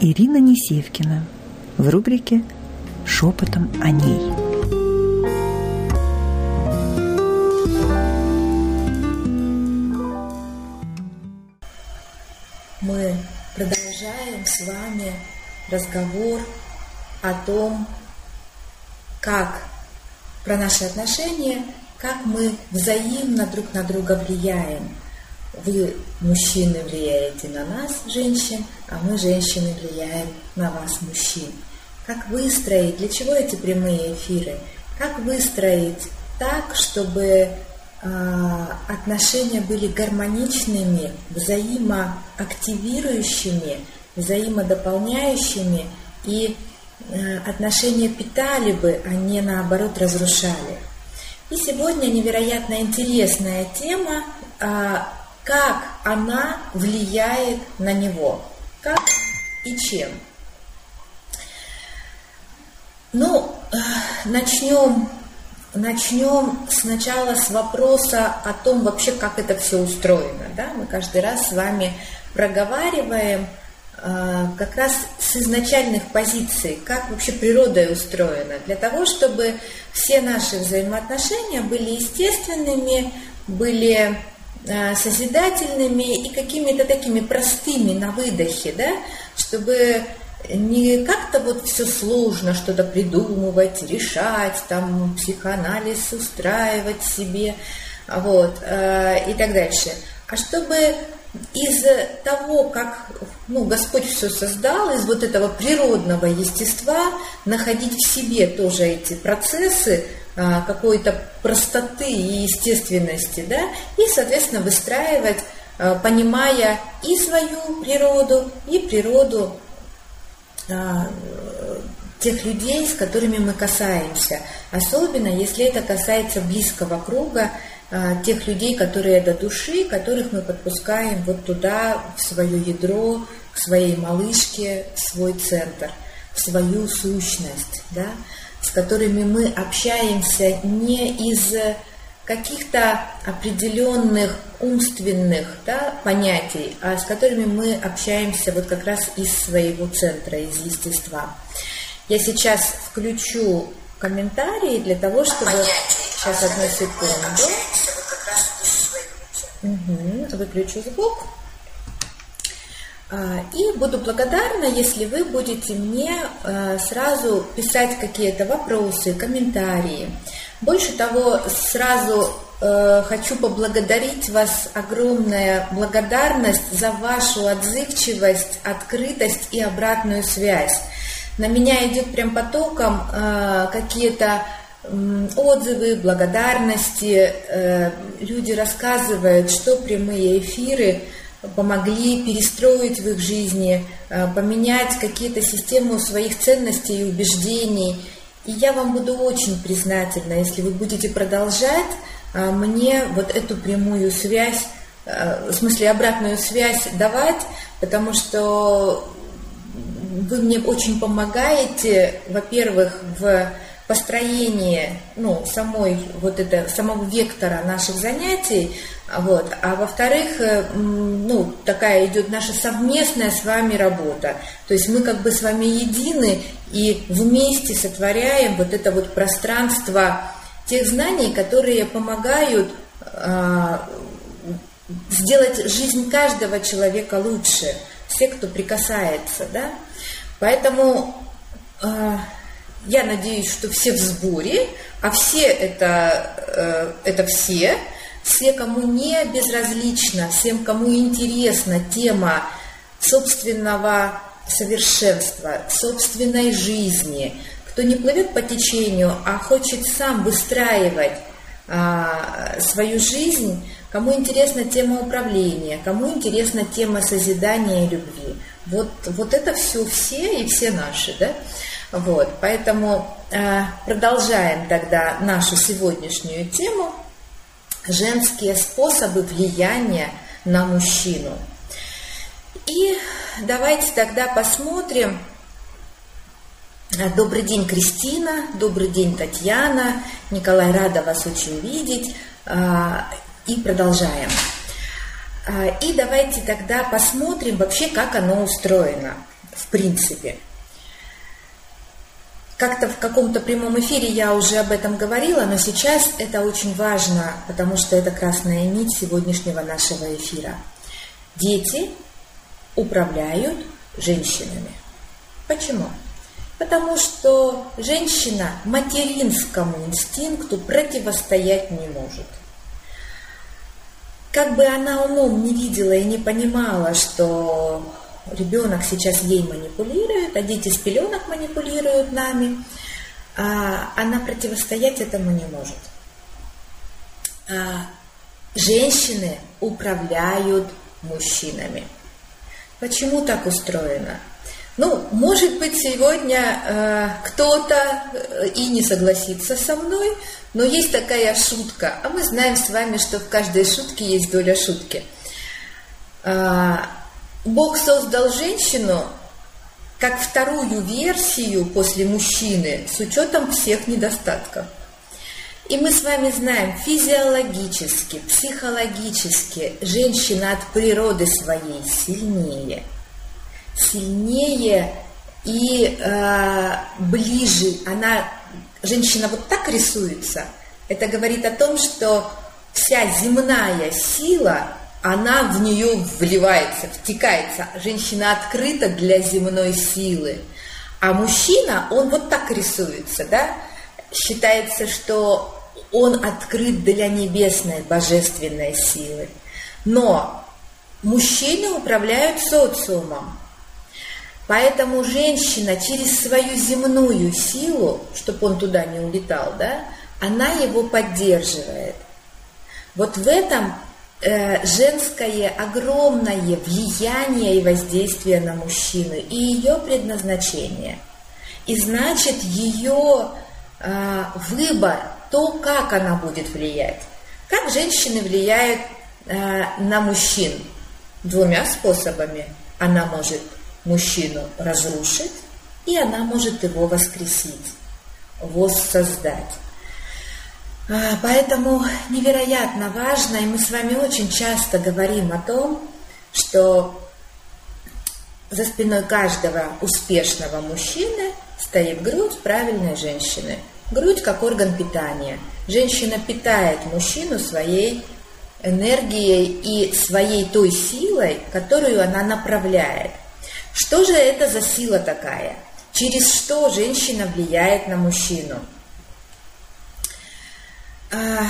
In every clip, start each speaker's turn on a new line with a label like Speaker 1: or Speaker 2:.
Speaker 1: Ирина Несевкина в рубрике «Шепотом о ней».
Speaker 2: Мы продолжаем с вами разговор о том, как про наши отношения, как мы взаимно друг на друга влияем. Вы, мужчины, влияете на нас, женщин, а мы, женщины, влияем на вас, мужчин. Как выстроить, для чего эти прямые эфиры? Как выстроить так, чтобы э, отношения были гармоничными, взаимоактивирующими, взаимодополняющими и э, отношения питали бы, а не наоборот разрушали. И сегодня невероятно интересная тема, а, как она влияет на него, как и чем. Ну, э, начнем, начнем сначала с вопроса о том вообще, как это все устроено. Да? Мы каждый раз с вами проговариваем – а, как раз с изначальных позиций, как вообще природа устроена, для того, чтобы все наши взаимоотношения были естественными, были созидательными и какими-то такими простыми на выдохе, да, чтобы не как-то вот все сложно что-то придумывать, решать, там психоанализ устраивать себе, вот, а, и так дальше, а чтобы из того, как ну, Господь все создал, из вот этого природного естества находить в себе тоже эти процессы а, какой-то простоты и естественности, да, и, соответственно, выстраивать, а, понимая и свою природу, и природу а, тех людей, с которыми мы касаемся. Особенно, если это касается близкого круга, а, тех людей, которые до души, которых мы подпускаем вот туда, в свое ядро, к своей малышке, в свой центр, в свою сущность, да, с которыми мы общаемся не из каких-то определенных умственных да, понятий, а с которыми мы общаемся вот как раз из своего центра, из естества. Я сейчас включу комментарии для того, чтобы... Сейчас одну секунду. Угу. Выключу звук. А, и буду благодарна, если вы будете мне а, сразу писать какие-то вопросы, комментарии. Больше того, сразу э, хочу поблагодарить вас, огромная благодарность за вашу отзывчивость, открытость и обратную связь. На меня идет прям потоком какие-то отзывы, благодарности. Э, люди рассказывают, что прямые эфиры помогли перестроить в их жизни, э, поменять какие-то системы своих ценностей и убеждений. И я вам буду очень признательна, если вы будете продолжать э, мне вот эту прямую связь, в смысле обратную связь давать, потому что вы мне очень помогаете, во-первых, в построении ну, самой, вот это, самого вектора наших занятий, вот, а во-вторых, э, ну, такая идет наша совместная с вами работа. То есть мы как бы с вами едины и вместе сотворяем вот это вот пространство тех знаний, которые помогают э, сделать жизнь каждого человека лучше, все, кто прикасается, да. Поэтому э, я надеюсь, что все в сборе, а все это, э, это все, все, кому не безразлично, всем, кому интересна тема собственного совершенства, собственной жизни, кто не плывет по течению, а хочет сам выстраивать а, свою жизнь, кому интересна тема управления, кому интересна тема созидания и любви. Вот, вот это все все и все наши, да? Вот, поэтому э, продолжаем тогда нашу сегодняшнюю тему женские способы влияния на мужчину. И давайте тогда посмотрим. Добрый день, Кристина. Добрый день, Татьяна. Николай, рада вас очень видеть. А, и продолжаем. А, и давайте тогда посмотрим вообще, как оно устроено. в принципе. Как-то в каком-то прямом эфире я уже об этом говорила, но сейчас это очень важно, потому что это красная нить сегодняшнего нашего эфира. Дети управляют женщинами. Почему? Потому что женщина материнскому инстинкту противостоять не может. Как бы она умом не видела и не понимала, что ребенок сейчас ей манипулирует, а дети с пеленок манипулируют нами, а она противостоять этому не может. А женщины управляют мужчинами. Почему так устроено? Ну, может быть, сегодня э, кто-то э, и не согласится со мной, но есть такая шутка, а мы знаем с вами, что в каждой шутке есть доля шутки. Э, Бог создал женщину как вторую версию после мужчины с учетом всех недостатков. И мы с вами знаем, физиологически, психологически женщина от природы своей сильнее – сильнее и э, ближе. Она, женщина вот так рисуется. Это говорит о том, что вся земная сила, она в нее вливается, втекается. Женщина открыта для земной силы. А мужчина, он вот так рисуется, да? Считается, что он открыт для небесной, божественной силы. Но мужчины управляют социумом. Поэтому женщина через свою земную силу, чтобы он туда не улетал, да, она его поддерживает. Вот в этом женское огромное влияние и воздействие на мужчину и ее предназначение. И значит ее э, выбор, то, как она будет влиять. Как женщины влияют э, на мужчин? Двумя способами. Она может мужчину разрушить, и она может его воскресить, воссоздать. А, поэтому невероятно важно, и мы с вами очень часто говорим о том, что за спиной каждого успешного мужчины стоит грудь правильной женщины. Грудь как орган питания. Женщина питает мужчину своей энергией и своей той силой, которую она направляет. Что же это за сила такая? Через что женщина влияет на мужчину? А,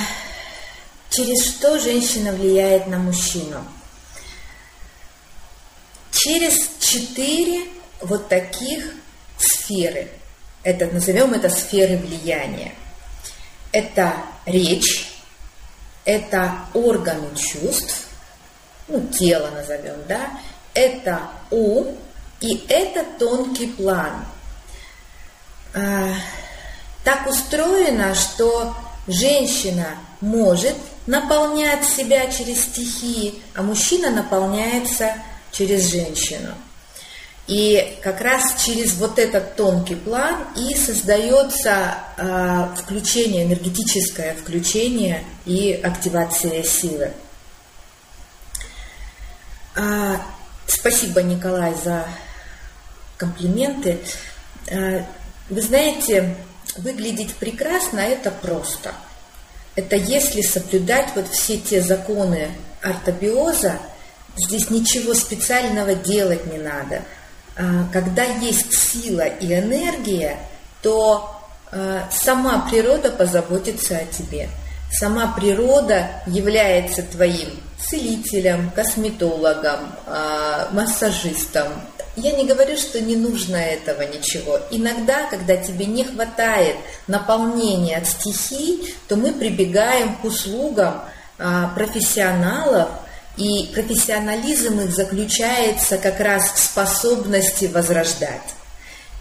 Speaker 2: через что женщина влияет на мужчину? Через четыре вот таких сферы. Это, назовем это сферы влияния. Это речь, это органы чувств, ну, тело назовем, да, это ум, и это тонкий план. А, так устроено, что женщина может наполнять себя через стихии, а мужчина наполняется через женщину. И как раз через вот этот тонкий план и создается э, включение, энергетическое включение и активация силы. А, спасибо, Николай, за комплименты. Э, вы знаете, выглядеть прекрасно – это просто. Это если соблюдать вот все те законы артобиоза, здесь ничего специального делать не надо. А, когда есть сила и энергия, то э, сама природа позаботится о тебе. Сама природа является твоим целителем, косметологом, а, массажистом, я не говорю, что не нужно этого ничего. Иногда, когда тебе не хватает наполнения от стихий, то мы прибегаем к услугам а, профессионалов, и профессионализм их заключается как раз в способности возрождать.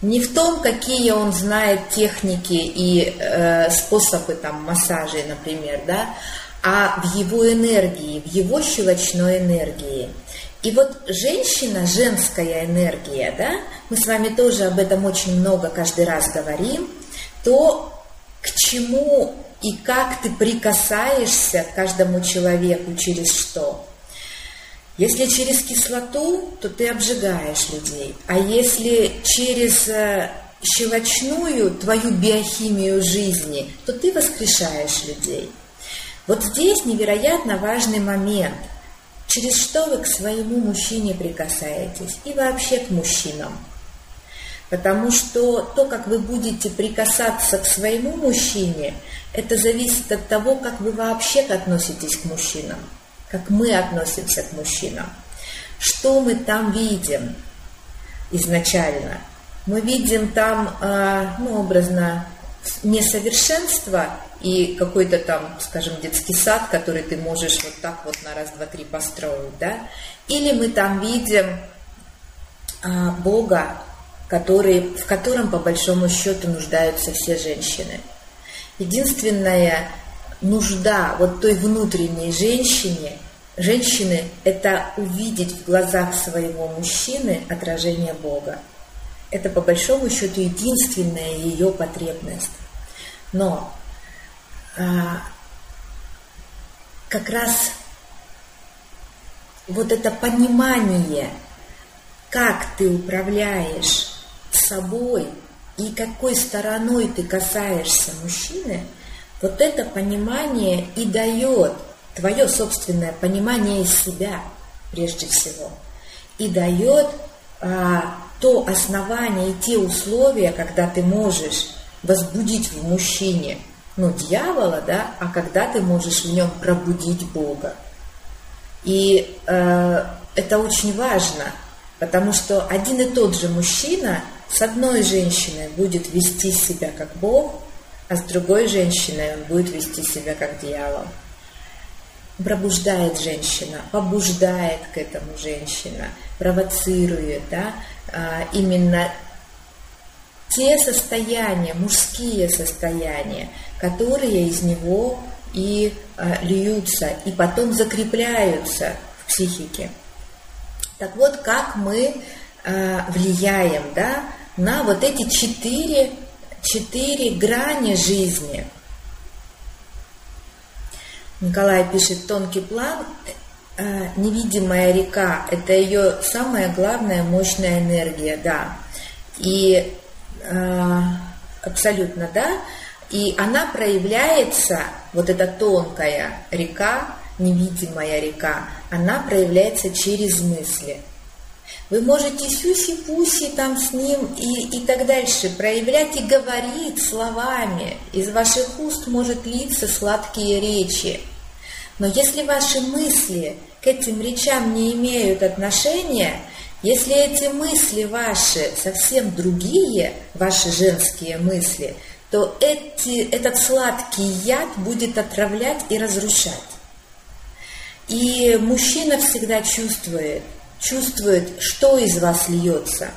Speaker 2: Не в том, какие он знает техники и э, способы там массажей, например, да, а в его энергии, в его щелочной энергии. И вот женщина, женская энергия, да, мы с вами тоже об этом очень много каждый раз говорим, то к чему и как ты прикасаешься к каждому человеку, через что. Если через кислоту, то ты обжигаешь людей. А если через э, щелочную твою биохимию жизни, то ты воскрешаешь людей. Вот здесь невероятно важный момент. Через что вы к своему мужчине прикасаетесь и вообще к мужчинам. Потому что то, как вы будете прикасаться к своему мужчине, это зависит от того, как вы вообще относитесь к мужчинам, как мы относимся к мужчинам. Что мы там видим изначально – мы видим там, а, ну, образно, несовершенство и какой-то там, скажем, детский сад, который ты можешь вот так вот на раз, два, три построить, да? Или мы там видим а, Бога, который, в котором, по большому счету, нуждаются все женщины. Единственная нужда вот той внутренней женщине, женщины, это увидеть в глазах своего мужчины отражение Бога. Это по большому счету единственная ее потребность. Но как раз вот это понимание, как ты управляешь собой и какой стороной ты касаешься мужчины, вот это понимание и дает твое собственное понимание себя прежде всего, и дает а, то основание и те условия, когда ты можешь возбудить в мужчине, ну, дьявола, да, а когда ты можешь в нем пробудить Бога. И э, это очень важно, потому что один и тот же мужчина с одной женщиной будет вести себя как Бог, а с другой женщиной он будет вести себя как дьявол. Пробуждает женщина, побуждает к этому женщина, провоцирует, да, а, именно те состояния, мужские состояния, которые из него и а, льются, и потом закрепляются в психике. Так вот, как мы а, влияем да, на вот эти четыре, четыре грани жизни. Николай пишет, тонкий план Э, невидимая река – это ее самая главная мощная энергия, да. И э, абсолютно, да. И она проявляется, вот эта тонкая река, невидимая река, она проявляется через мысли. Вы можете сюси-пуси там с ним и, и так дальше проявлять и говорить словами. Из ваших уст может литься сладкие речи – но если ваши мысли к этим речам не имеют отношения, если эти мысли ваши совсем другие, ваши женские мысли, то эти, этот сладкий яд будет отравлять и разрушать. И мужчина всегда чувствует, чувствует, что из вас льется.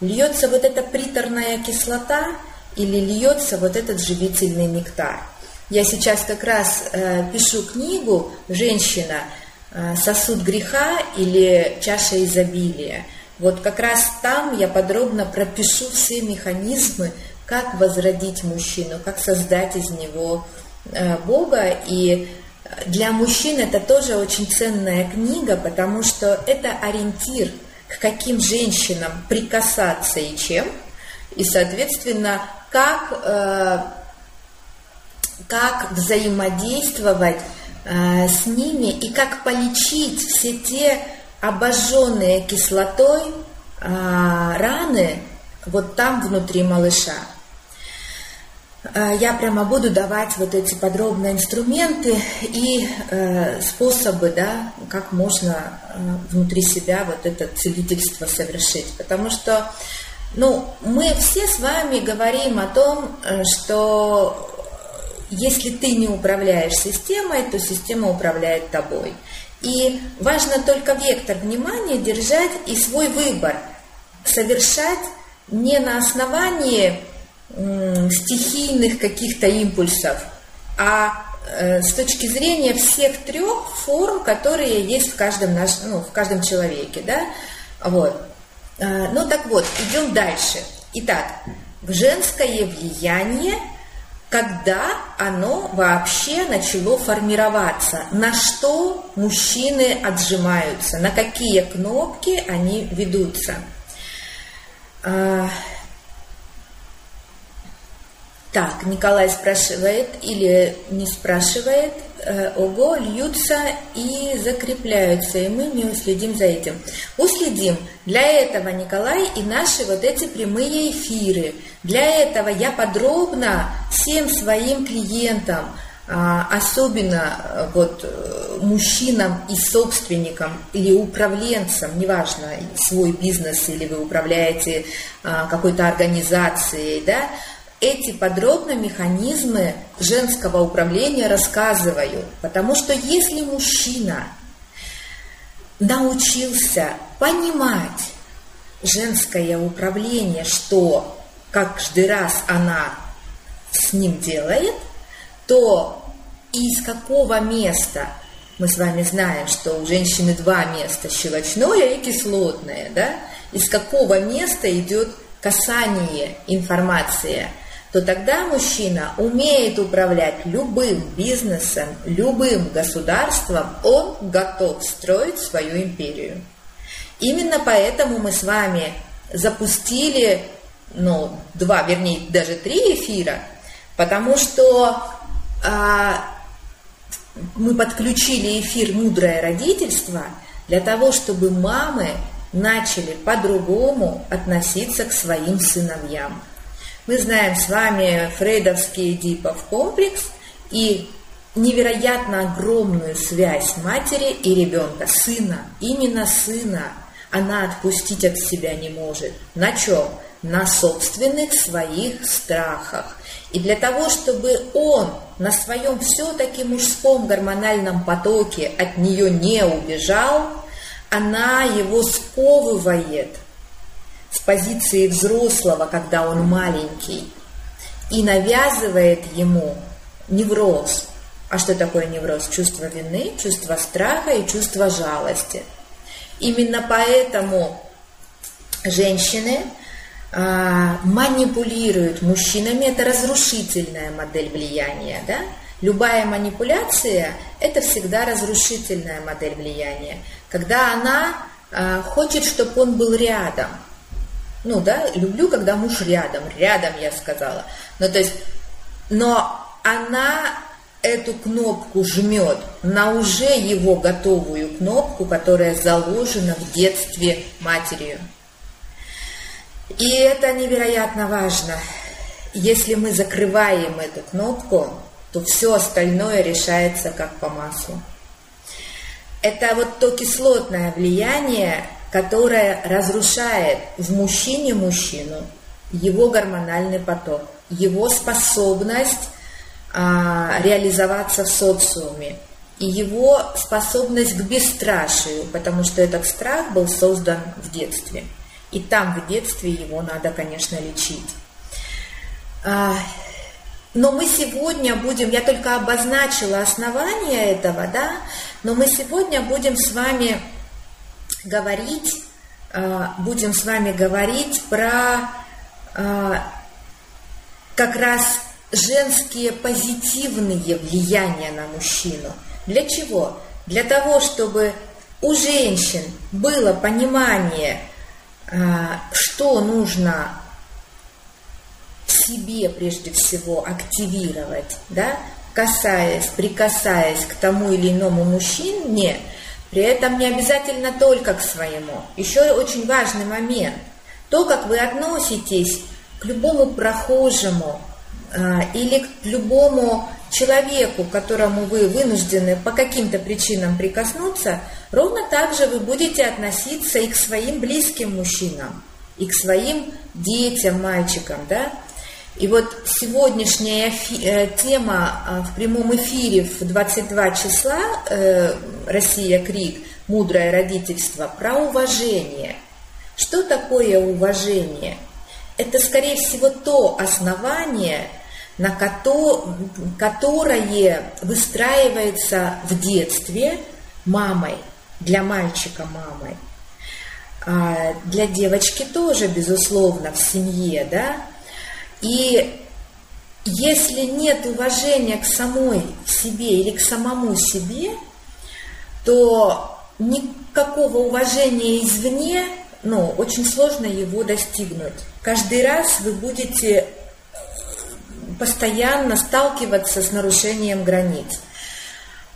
Speaker 2: Льется вот эта приторная кислота или льется вот этот живительный нектар. Я сейчас как раз э, пишу книгу «Женщина. Э, сосуд греха или чаша изобилия». Вот как раз там я подробно пропишу все механизмы, как возродить мужчину, как создать из него э, Бога. И для мужчин это тоже очень ценная книга, потому что это ориентир, к каким женщинам прикасаться и чем, и, соответственно, как э, как взаимодействовать э, с ними и как полечить все те обожженные кислотой раны вот там внутри малыша. Э, я прямо буду давать вот эти подробные инструменты и э, способы, да, как можно э, внутри себя вот это целительство совершить. Потому что, ну, мы все с вами говорим о том, что если ты не управляешь системой, то система управляет тобой. И важно только вектор внимания держать и свой выбор совершать не на основании стихийных каких-то импульсов, а э, с точки зрения всех трех форм, которые есть в каждом, наш, ну, в каждом человеке. Да? Вот. Э, ну так вот, идем дальше. Итак, женское влияние когда оно вообще начало формироваться, на что мужчины отжимаются, на какие кнопки они ведутся. Так, Николай спрашивает или не спрашивает. Э, ого, льются и закрепляются, и мы не уследим за этим. Уследим. Для этого, Николай, и наши вот эти прямые эфиры. Для этого я подробно всем своим клиентам, а, особенно э, вот э, мужчинам и собственникам или управленцам, неважно, свой бизнес или вы управляете а, какой-то организацией, да, эти подробно механизмы женского управления рассказываю, потому что если мужчина научился понимать женское управление, что каждый раз она с ним делает, то из какого места мы с вами знаем, что у женщины два места, щелочное и кислотное, да? Из какого места идет касание информации – то тогда мужчина умеет управлять любым бизнесом, любым государством, он готов строить свою империю. Именно поэтому мы с вами запустили, ну, два, вернее, даже три эфира, потому что а, мы подключили эфир «Мудрое родительство» для того, чтобы мамы начали по-другому относиться к своим сыновьям. Мы знаем с вами фрейдовский Эдипов комплекс и невероятно огромную связь матери и ребенка, сына, именно сына, она отпустить от себя не может. На чем? На собственных своих страхах. И для того, чтобы он на своем все-таки мужском гормональном потоке от нее не убежал, она его сковывает с позиции взрослого, когда он маленький, и навязывает ему невроз. А что такое невроз? Чувство вины, чувство страха и чувство жалости. Именно поэтому женщины а, манипулируют мужчинами. Это разрушительная модель влияния. Да? Любая манипуляция – это всегда разрушительная модель влияния. Когда она а, хочет, чтобы он был рядом – ну, да, люблю, когда муж рядом, рядом, я сказала. Ну, то есть, но она эту кнопку жмет на уже его готовую кнопку, которая заложена в детстве матерью. И это невероятно важно. Если мы закрываем эту кнопку, то все остальное решается как по маслу. Это вот то кислотное влияние, которая разрушает в мужчине мужчину его гормональный поток, его способность а, реализоваться в социуме и его способность к бесстрашию, потому что этот страх был создан в детстве. И там в детстве его надо, конечно, лечить. А, но мы сегодня будем, я только обозначила основания этого, да, но мы сегодня будем с вами говорить, э, будем с вами говорить про э, как раз женские позитивные влияния на мужчину. Для чего? Для того, чтобы у женщин было понимание, э, что нужно в себе прежде всего активировать, да, касаясь, прикасаясь к тому или иному мужчине, при этом не обязательно только к своему. Еще очень важный момент. То, как вы относитесь к любому прохожему э, или к любому человеку, которому вы вынуждены по каким-то причинам прикоснуться, ровно так же вы будете относиться и к своим близким мужчинам, и к своим детям, мальчикам, да? И вот сегодняшняя э, тема а, в прямом эфире в 22 числа э, «Россия Крик. Мудрое родительство» про уважение. Что такое уважение? Это, скорее всего, то основание, на которое выстраивается в детстве мамой, для мальчика мамой. А для девочки тоже, безусловно, в семье, да, и если нет уважения к самой себе или к самому себе, то никакого уважения извне, ну, очень сложно его достигнуть. Каждый раз вы будете постоянно сталкиваться с нарушением границ.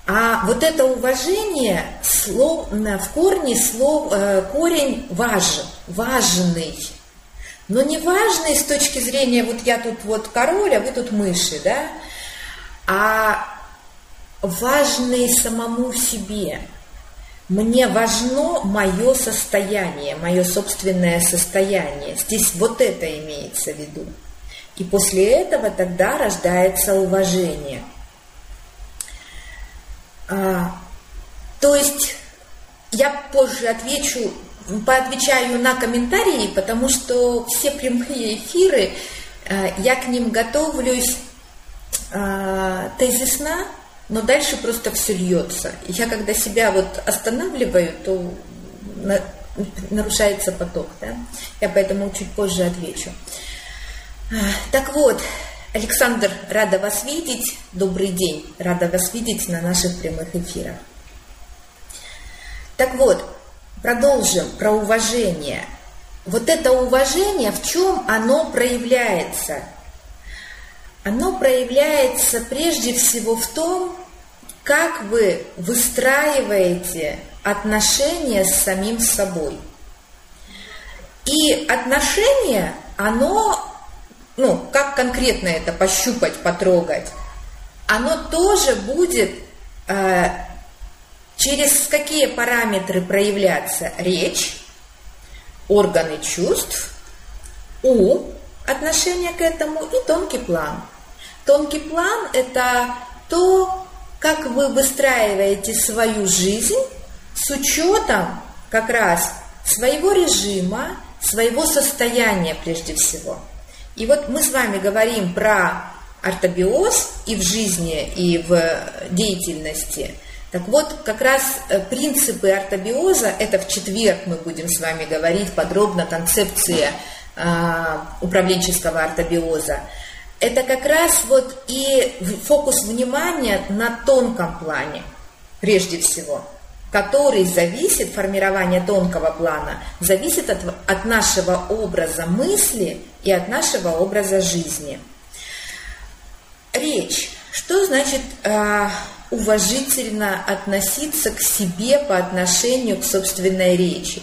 Speaker 2: А вот это уважение слов, в корне слов, э, корень важен, важный. Но не важный с точки зрения, вот я тут вот король, а вы тут мыши, да, а важный самому себе. Мне важно мое состояние, мое собственное состояние. Здесь вот это имеется в виду. И после этого тогда рождается уважение. А, то есть я позже отвечу, поотвечаю на комментарии, потому что все прямые эфиры, а, я к ним готовлюсь а, тезисно, но дальше просто все льется. Я когда себя вот останавливаю, то нарушается поток. Да? Я поэтому чуть позже отвечу. Так вот, Александр, рада вас видеть. Добрый день. Рада вас видеть на наших прямых эфирах. Так вот, продолжим про уважение. Вот это уважение, в чем оно проявляется? Оно проявляется прежде всего в том, как вы выстраиваете отношения с самим собой. И отношения, оно ну, как конкретно это пощупать, потрогать, оно тоже будет э, через какие параметры проявляться речь, органы чувств, ум, отношение к этому и тонкий план. Тонкий план – это то, как вы выстраиваете свою жизнь с учетом как раз своего режима, своего состояния прежде всего – и вот мы с вами говорим про ортобиоз и в жизни, и в деятельности. Так вот, как раз э, принципы ортобиоза, это в четверг мы будем с вами говорить подробно, концепция э, управленческого ортобиоза. Это как раз вот и фокус внимания на тонком плане, прежде всего – который зависит, формирование тонкого плана, зависит от, от нашего образа мысли и от нашего образа жизни. Речь. Что значит э, уважительно относиться к себе по отношению к собственной речи?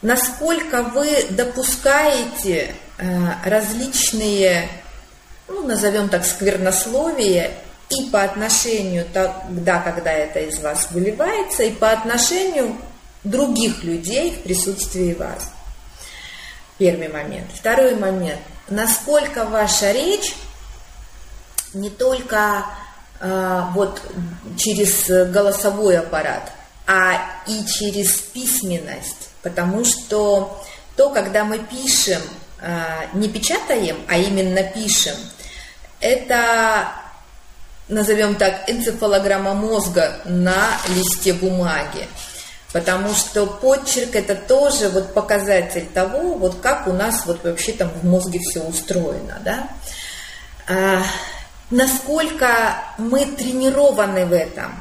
Speaker 2: Насколько вы допускаете э, различные, ну, назовем так, сквернословия и по отношению тогда, когда это из вас выливается, и по отношению других людей в присутствии вас. Первый момент. Второй момент. Насколько ваша речь не только вот через голосовой аппарат, а и через письменность. Потому что то, когда мы пишем, э, не печатаем, а именно пишем, это назовем так, энцефалограмма мозга на листе бумаги. Потому что почерк это тоже вот показатель того, вот как у нас вот вообще там в мозге все устроено, да. Насколько мы тренированы в этом.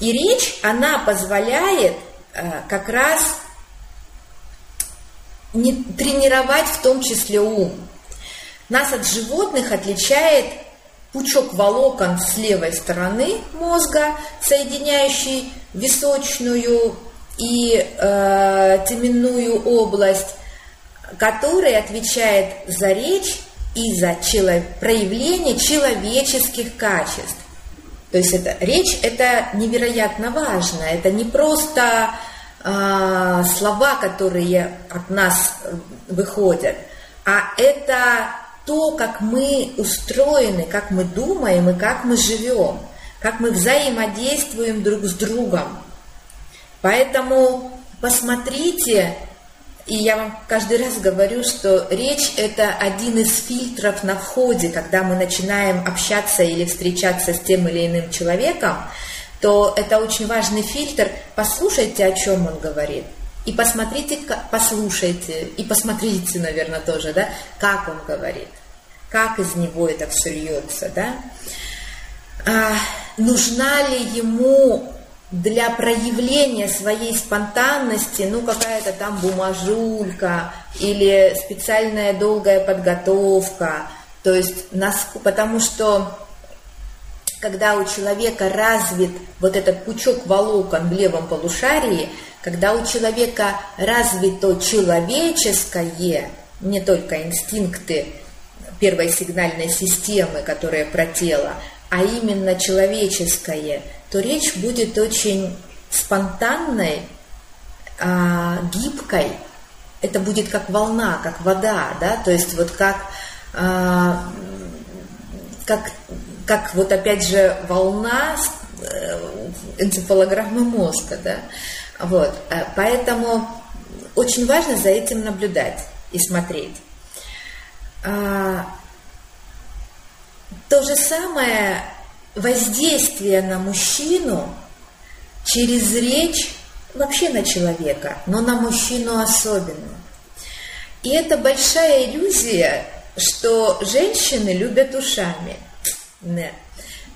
Speaker 2: И речь, она позволяет а, как раз не тренировать в том числе ум. Нас от животных отличает пучок волокон с левой стороны мозга, соединяющий височную и э, теменную область, который отвечает за речь и за чело... проявление человеческих качеств. То есть это, речь это невероятно важно. Это не просто э, слова, которые от нас выходят, а это то, как мы устроены, как мы думаем и как мы живем, как мы взаимодействуем друг с другом. Поэтому посмотрите, и я вам каждый раз говорю, что речь – это один из фильтров на входе, когда мы начинаем общаться или встречаться с тем или иным человеком, то это очень важный фильтр. Послушайте, о чем он говорит – и посмотрите, послушайте, и посмотрите, наверное, тоже, да, как он говорит. как из него это все льется, да? А, нужна ли ему для проявления своей спонтанности, ну, какая-то там бумажулька или специальная долгая подготовка, то есть, потому что когда у человека развит вот этот пучок волокон в левом полушарии, когда у человека развито человеческое, не только инстинкты первой сигнальной системы, которая про тело, а именно человеческое, то речь будет очень спонтанной, а, гибкой. Это будет как волна, как вода, да, то есть вот как, а, как как вот опять же волна э, энцефалограммы мозга, да, вот, э, поэтому очень важно за этим наблюдать и смотреть. То же самое воздействие на мужчину через речь вообще на человека, но на мужчину особенно. И это большая иллюзия, что женщины любят ушами – не.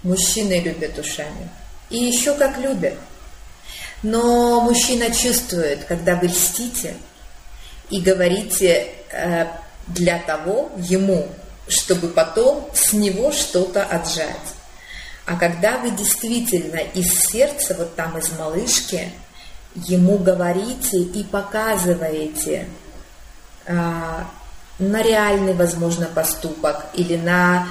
Speaker 2: Мужчины любят ушами. И еще как любят. Но мужчина чувствует, когда вы льстите и говорите э, для того ему, чтобы потом с него что-то отжать. А когда вы действительно из сердца, вот там из малышки, ему говорите и показываете э, на реальный, возможно, поступок или на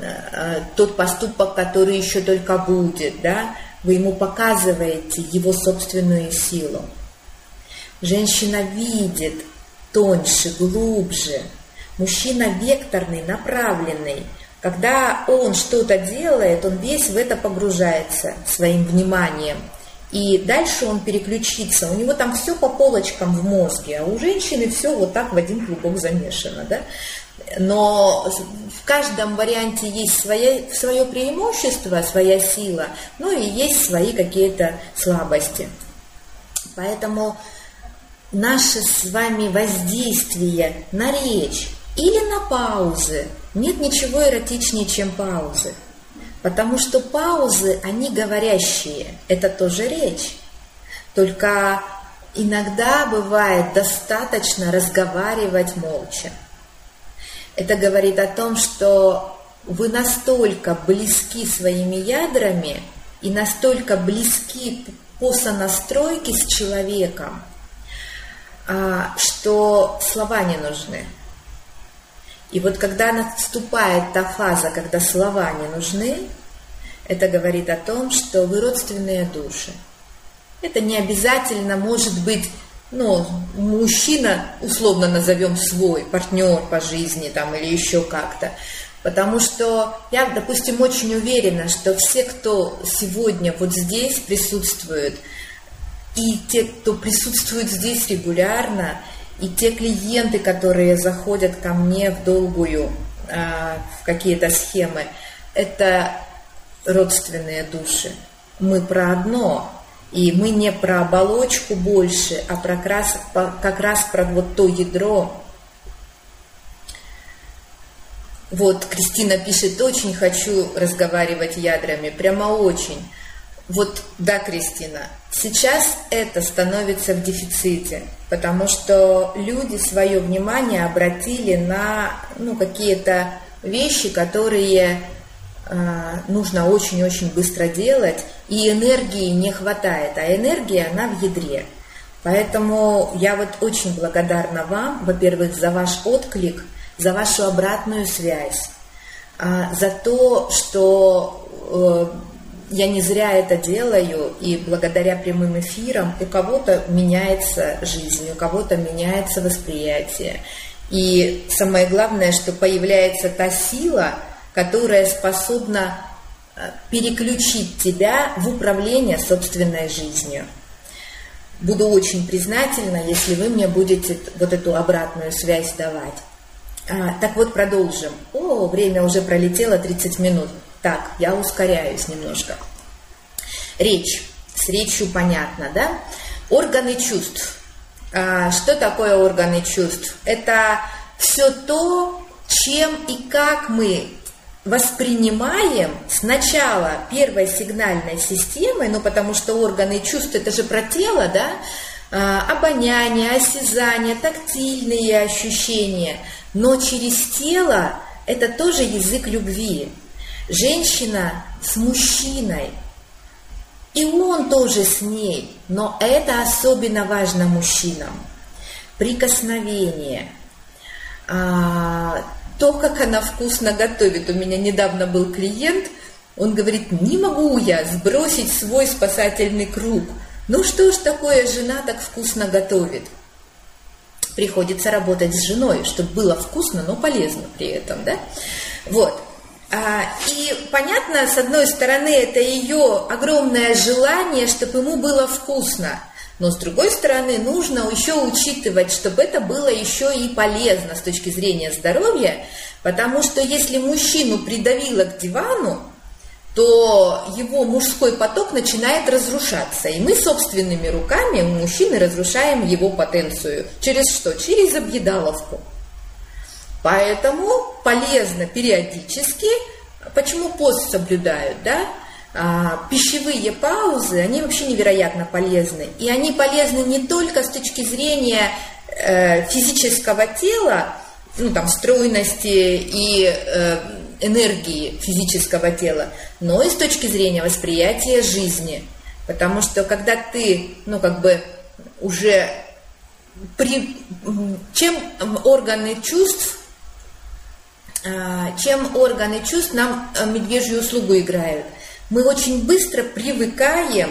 Speaker 2: Э, тот поступок, который еще только будет, да, вы ему показываете его собственную силу. Женщина видит тоньше, глубже. Мужчина векторный, направленный. Когда он что-то делает, он весь в это погружается своим вниманием. И дальше он переключится. У него там все по полочкам в мозге, а у женщины все вот так в один клубок замешано. Да? но в каждом варианте есть свое, свое преимущество, своя сила, ну и есть свои какие-то слабости. Поэтому наше с вами воздействие на речь или на паузы, нет ничего эротичнее, чем паузы. Потому что паузы, они говорящие, это тоже речь. Только иногда бывает достаточно разговаривать молча. Это говорит о том, что вы настолько близки своими ядрами и настолько близки по сонастройке с человеком, а, что слова не нужны. И вот когда наступает та фаза, когда слова не нужны, это говорит о том, что вы родственные души. Это не обязательно может быть ну, мужчина, условно назовем свой, партнер по жизни там или еще как-то. Потому что я, допустим, очень уверена, что все, кто сегодня вот здесь присутствует, и те, кто присутствует здесь регулярно, и те клиенты, которые заходят ко мне в долгую, а, в какие-то схемы, это родственные души. Мы про одно, и мы не про оболочку больше, а про как, раз, как раз про вот то ядро. Вот Кристина пишет, очень хочу разговаривать ядрами, прямо очень. Вот да, Кристина, сейчас это становится в дефиците, потому что люди свое внимание обратили на ну, какие-то вещи, которые э, нужно очень-очень быстро делать, и энергии не хватает, а энергия, она в ядре. Поэтому я вот очень благодарна вам, во-первых, за ваш отклик, за вашу обратную связь, а, за то, что э, я не зря это делаю, и благодаря прямым эфирам у кого-то меняется жизнь, у кого-то меняется восприятие. И самое главное, что появляется та сила, которая способна Э, переключить тебя в управление собственной жизнью. Буду очень признательна, если вы мне будете вот эту обратную связь давать. А, так вот, продолжим. О, время уже пролетело 30 минут. Так, я ускоряюсь немножко. Речь. С речью понятно, да? Органы чувств. А, что такое органы чувств? Это все то, чем и как мы воспринимаем сначала первой сигнальной системой, ну потому что органы чувств это же про тело, да, а, обоняние, осязание, тактильные ощущения, но через тело это тоже язык любви. Женщина с мужчиной, и он тоже с ней, но это особенно важно мужчинам. Прикосновение, а, то, как она вкусно готовит. У меня недавно был клиент, он говорит, не могу я сбросить свой спасательный круг. Ну что ж такое, жена так вкусно готовит. Приходится работать с женой, чтобы было вкусно, но полезно при этом, да? Вот. А, и понятно, с одной стороны, это ее огромное желание, чтобы ему было вкусно. Но с другой стороны, нужно еще учитывать, чтобы это было еще и полезно с точки зрения здоровья, потому что если мужчину придавило к дивану, то его мужской поток начинает разрушаться. И мы собственными руками у мужчины разрушаем его потенцию. Через что? Через объедаловку. Поэтому полезно периодически, почему пост соблюдают, да, а, пищевые паузы, они вообще невероятно полезны. И они полезны не только с точки зрения э, физического тела, ну там стройности и э, энергии физического тела, но и с точки зрения восприятия жизни. Потому что когда ты, ну как бы уже при, чем органы чувств, чем органы чувств нам э, медвежью услугу играют – мы очень быстро привыкаем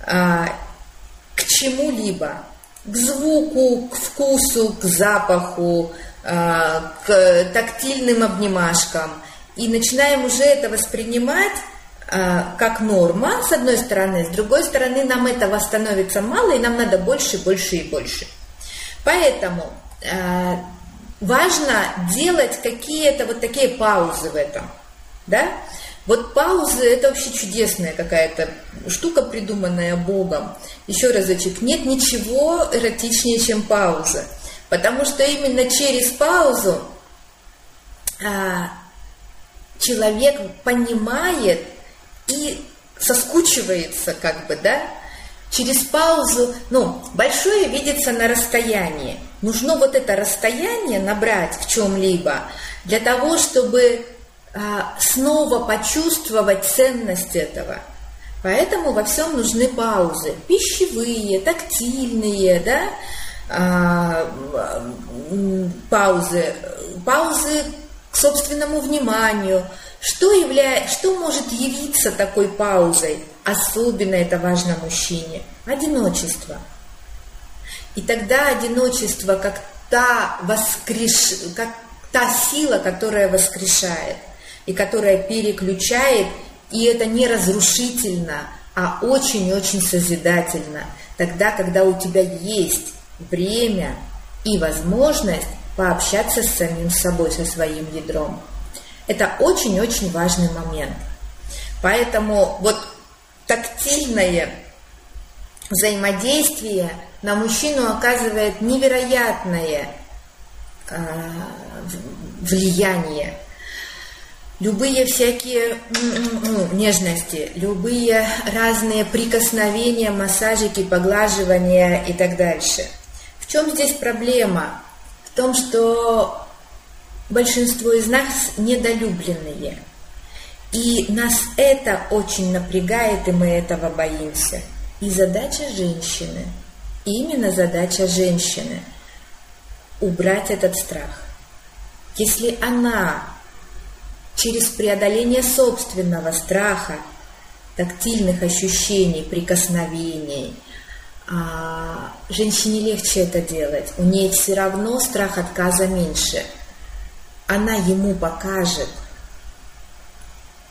Speaker 2: а, к чему-либо, к звуку, к вкусу, к запаху, к тактильным обнимашкам. И начинаем уже это воспринимать как норма, с одной стороны, с другой стороны, нам этого становится мало, и нам надо больше, больше и больше. Поэтому важно делать какие-то вот такие паузы в этом. Да? Вот паузы – это вообще чудесная какая-то штука, придуманная Богом. Еще разочек, нет ничего эротичнее, чем пауза. Потому что именно через паузу а, человек понимает и соскучивается, как бы, да, через паузу, ну, большое видится на расстоянии. Нужно вот это расстояние набрать в чем-либо для того, чтобы а, снова почувствовать ценность этого. Поэтому во всем нужны паузы. Пищевые, тактильные, да, а, паузы, паузы к собственному вниманию. Что, являет, что может явиться такой паузой? Особенно это важно мужчине. Одиночество. И тогда одиночество как та, воскреш... как та сила, которая воскрешает – и которая переключает, и это не разрушительно, а очень-очень созидательно. Тогда, когда у тебя есть время и возможность пообщаться с самим собой, со своим ядром. Это очень-очень важный момент. Поэтому вот тактильное взаимодействие на мужчину оказывает невероятное э, влияние любые всякие ну, нежности, любые разные прикосновения, массажики, поглаживания и так дальше. В чем здесь проблема? В том, что большинство из нас недолюбленные. И нас это очень напрягает, и мы этого боимся. И задача женщины, именно задача женщины, убрать этот страх. Если она через преодоление собственного страха, тактильных ощущений, прикосновений. А женщине легче это делать. У нее все равно страх отказа меньше. Она ему покажет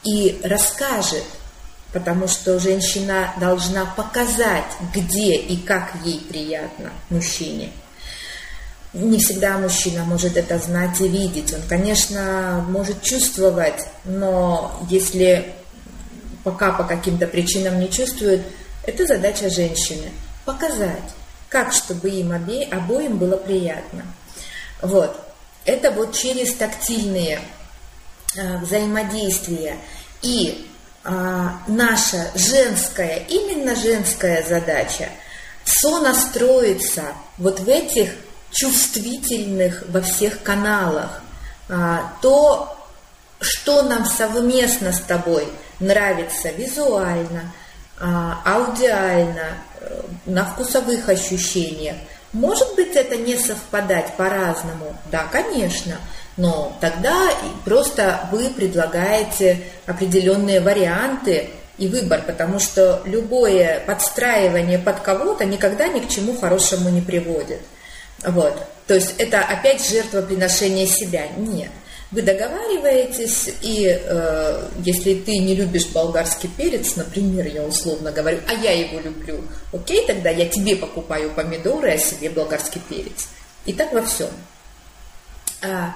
Speaker 2: и расскажет, потому что женщина должна показать, где и как ей приятно мужчине – не всегда мужчина может это знать и видеть. Он, конечно, может чувствовать, но если пока по каким-то причинам не чувствует, это задача женщины. Показать, как, чтобы им обе, обоим было приятно. Вот. это вот через тактильные э, взаимодействия. И э, наша женская, именно женская задача сонастроиться вот в этих чувствительных во всех каналах, э, то, что нам совместно с тобой нравится визуально, э, аудиально, э, на вкусовых ощущениях – может быть, это не совпадать по-разному? Да, конечно. Но тогда просто вы предлагаете определенные варианты и выбор, потому что любое подстраивание под кого-то никогда ни к чему хорошему не приводит. Вот. То есть это опять жертвоприношение себя. Нет. Вы договариваетесь, и э, если ты не любишь болгарский перец, например, я условно говорю, а я его люблю, окей, тогда я тебе покупаю помидоры, а себе болгарский перец. И так во всем. А,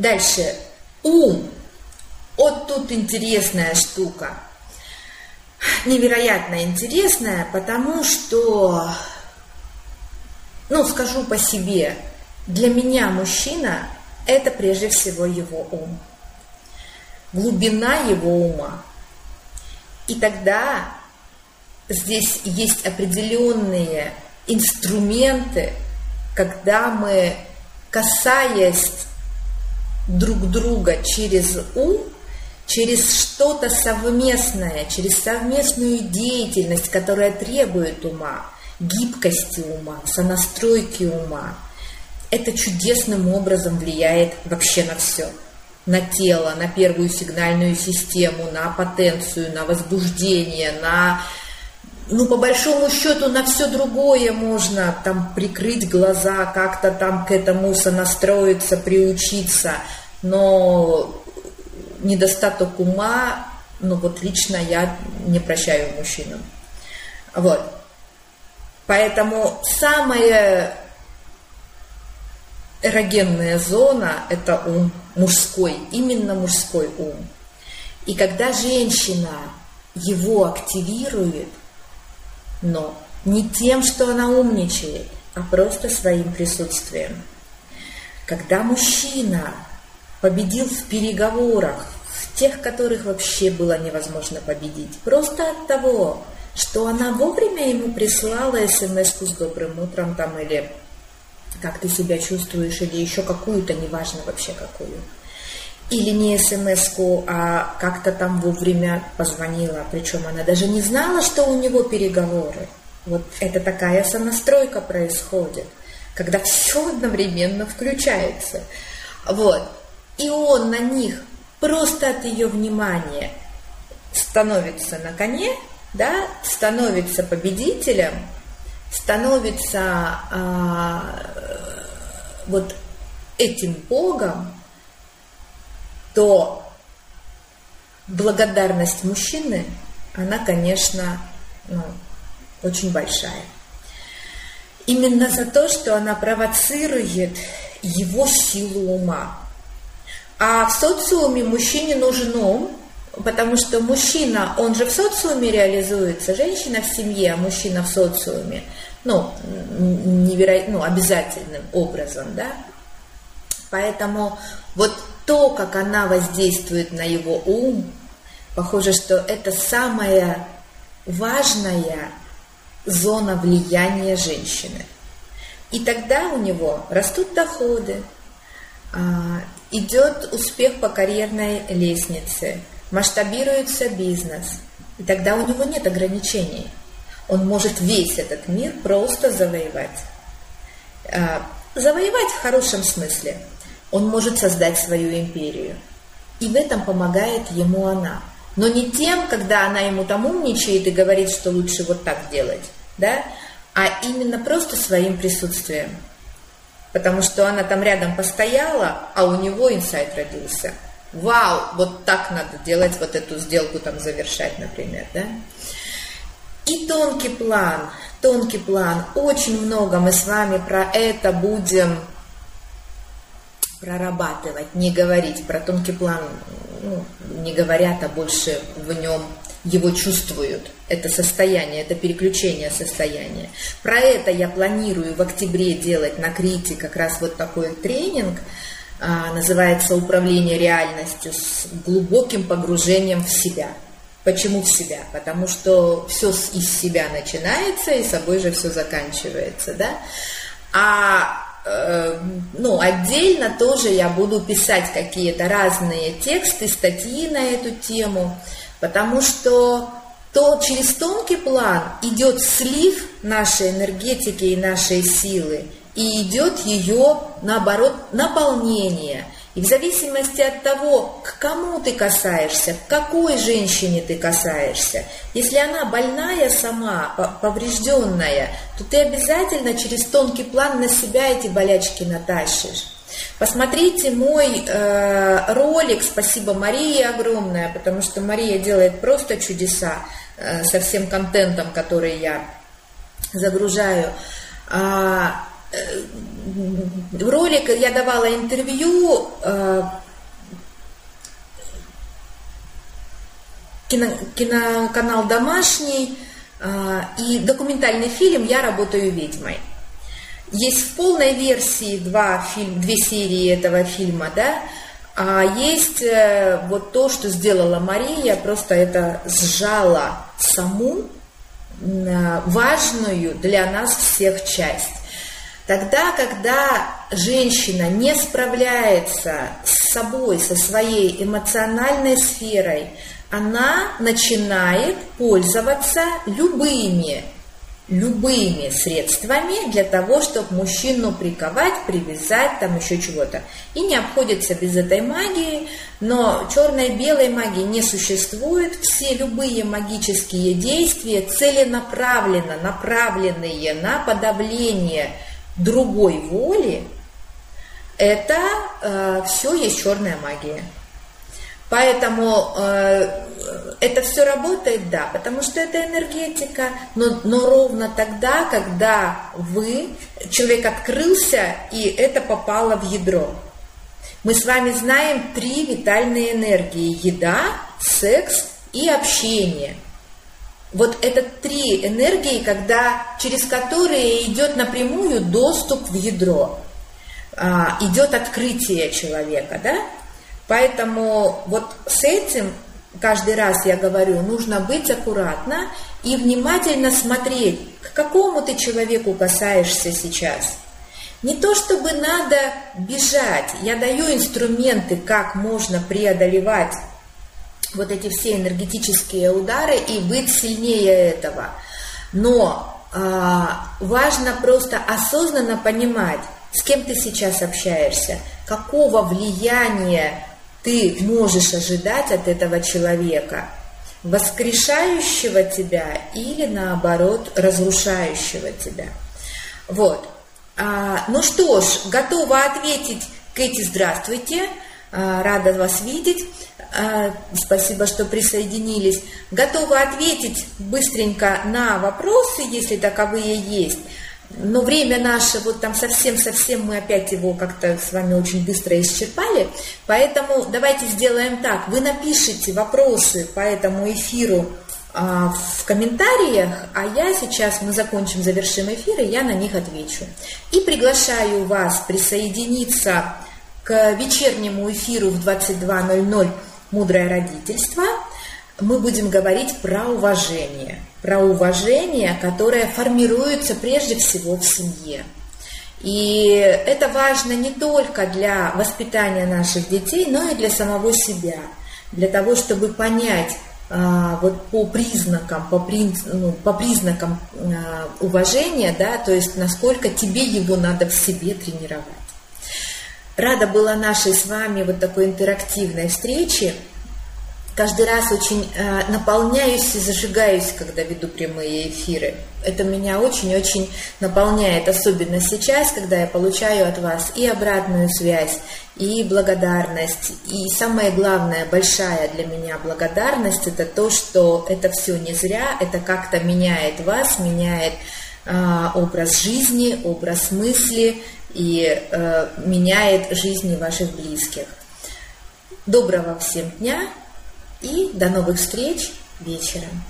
Speaker 2: дальше. Ум. Вот тут интересная штука. Невероятно интересная, потому что, ну, скажу по себе, для меня мужчина это прежде всего его ум, глубина его ума. И тогда здесь есть определенные инструменты, когда мы, касаясь друг друга через ум, через что-то совместное, через совместную деятельность, которая требует ума, гибкости ума, сонастройки ума – это чудесным образом влияет вообще на все. На тело, на первую сигнальную систему, на потенцию, на возбуждение, на ну, по большому счету, на все другое можно там прикрыть глаза, как-то там к этому сонастроиться, приучиться, но недостаток ума, ну, вот лично я не прощаю мужчинам. Вот. Поэтому самое эрогенная зона – это ум мужской, именно мужской ум. И когда женщина его активирует, но не тем, что она умничает, а просто своим присутствием. Когда мужчина победил в переговорах, в тех, которых вообще было невозможно победить, просто от того, что она вовремя ему прислала смс с добрым утром там или как ты себя чувствуешь, или еще какую-то, неважно вообще какую. Или не смс а как-то там вовремя позвонила, причем она даже не знала, что у него переговоры. Вот это такая сонастройка происходит, когда все одновременно включается. Вот. И он на них просто от ее внимания становится на коне, да, становится победителем, становится а, вот этим Богом, то благодарность мужчины, она, конечно, ну, очень большая. Именно за то, что она провоцирует его силу ума. А в социуме мужчине нужен ум, потому что мужчина, он же в социуме реализуется, женщина в семье, а мужчина в социуме ну, невероятно, ну, обязательным образом, да. Поэтому вот то, как она воздействует на его ум, похоже, что это самая важная зона влияния женщины. И тогда у него растут доходы, а, идет успех по карьерной лестнице, масштабируется бизнес, и тогда у него нет ограничений – он может весь этот мир просто завоевать. А, завоевать в хорошем смысле. Он может создать свою империю. И в этом помогает ему она. Но не тем, когда она ему там умничает и говорит, что лучше вот так делать, да, а именно просто своим присутствием. Потому что она там рядом постояла, а у него инсайт родился. Вау, вот так надо делать, вот эту сделку там завершать, например, да. И тонкий план, тонкий план. Очень много мы с вами про это будем прорабатывать, не говорить. Про тонкий план ну, не говорят, а больше в нем его чувствуют. Это состояние, это переключение состояния. Про это я планирую в октябре делать на Крите как раз вот такой тренинг. А, называется «Управление реальностью» с глубоким погружением в себя. Почему в себя? Потому что все из себя начинается, и собой же все заканчивается, да? А э, ну, отдельно тоже я буду писать какие-то разные тексты, статьи на эту тему, потому что то через тонкий план идет слив нашей энергетики и нашей силы, и идет ее, наоборот, наполнение. И в зависимости от того, к кому ты касаешься, к какой женщине ты касаешься, если она больная сама, поврежденная, то ты обязательно через тонкий план на себя эти болячки натащишь. Посмотрите мой э, ролик, спасибо Марии огромное, потому что Мария делает просто чудеса э, со всем контентом, который я загружаю. А, э, ролик я давала интервью э, кино, киноканал «Домашний» э, и документальный фильм «Я работаю ведьмой». Есть в полной версии два фильм, две серии этого фильма, да, а есть э, вот то, что сделала Мария, просто это сжала саму э, важную для нас всех часть. Тогда, когда женщина не справляется с собой, со своей эмоциональной сферой, она начинает пользоваться любыми любыми средствами для того, чтобы мужчину приковать, привязать, там еще чего-то. И не обходится без этой магии, но черной и белой магии не существует. Все любые магические действия целенаправленно, направленные на подавление другой воли, это э, все есть черная магия. Поэтому э, это все работает, да, потому что это энергетика, но, но ровно тогда, когда вы, человек открылся, и это попало в ядро. Мы с вами знаем три витальные энергии – еда, секс и общение. Вот это три энергии, когда, через которые идет напрямую доступ в ядро, а, идет открытие человека, да? Поэтому вот с этим каждый раз я говорю, нужно быть аккуратно и внимательно смотреть, к какому ты человеку касаешься сейчас. Не то чтобы надо бежать, я даю инструменты, как можно преодолевать вот эти все энергетические удары и быть сильнее этого. Но а, важно просто осознанно понимать, с кем ты сейчас общаешься, какого влияния ты можешь ожидать от этого человека? Воскрешающего тебя или наоборот разрушающего тебя? Вот. А, ну что ж, готова ответить. Кэти, здравствуйте. А, рада вас видеть. А, спасибо, что присоединились. Готова ответить быстренько на вопросы, если таковые есть. Но время наше, вот там совсем-совсем мы опять его как-то с вами очень быстро исчерпали. Поэтому давайте сделаем так. Вы напишите вопросы по этому эфиру а, в комментариях, а я сейчас, мы закончим, завершим эфир, и я на них отвечу. И приглашаю вас присоединиться к вечернему эфиру в 22.00 «Мудрое родительство». Мы будем говорить про уважение – про уважение, которое формируется прежде всего в семье. И это важно не только для воспитания наших детей, но и для самого себя, для того, чтобы понять а, вот по признакам, по, ну, по признакам а, уважения, да, то есть насколько тебе его надо в себе тренировать. Рада была нашей с вами вот такой интерактивной встрече каждый раз очень э, наполняюсь и зажигаюсь, когда веду прямые эфиры. Это меня очень-очень наполняет, особенно сейчас, когда я получаю от вас и обратную связь, и благодарность. И самое главное, большая для меня благодарность, это то, что это все не зря, это как-то меняет вас, меняет э, образ жизни, образ мысли и э, меняет жизни ваших близких. доброго всем дня и до новых встреч вечером.